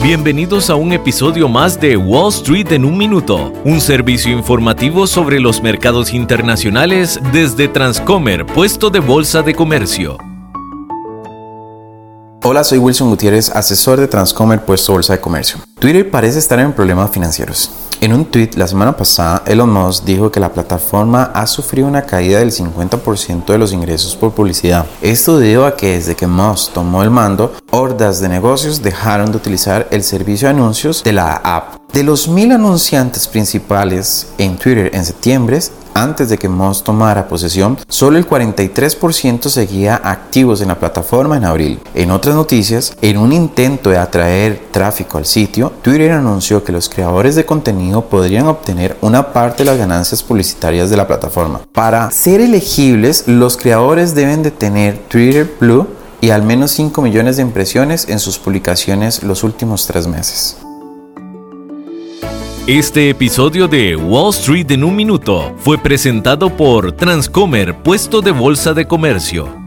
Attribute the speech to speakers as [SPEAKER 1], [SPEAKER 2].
[SPEAKER 1] Bienvenidos a un episodio más de Wall Street en un minuto, un servicio informativo sobre los mercados internacionales desde Transcomer, puesto de bolsa de comercio.
[SPEAKER 2] Hola, soy Wilson Gutiérrez, asesor de Transcomer, puesto de bolsa de comercio. Twitter parece estar en problemas financieros. En un tweet la semana pasada, Elon Musk dijo que la plataforma ha sufrido una caída del 50% de los ingresos por publicidad. Esto debido a que desde que Musk tomó el mando, hordas de negocios dejaron de utilizar el servicio de anuncios de la app. De los mil anunciantes principales en Twitter en septiembre, antes de que Musk tomara posesión, solo el 43% seguía activos en la plataforma en abril. En otras noticias, en un intento de atraer tráfico al sitio, Twitter anunció que los creadores de contenido podrían obtener una parte de las ganancias publicitarias de la plataforma. Para ser elegibles, los creadores deben de tener Twitter Blue y al menos 5 millones de impresiones en sus publicaciones los últimos tres meses.
[SPEAKER 1] Este episodio de Wall Street en un minuto fue presentado por Transcomer, puesto de bolsa de comercio.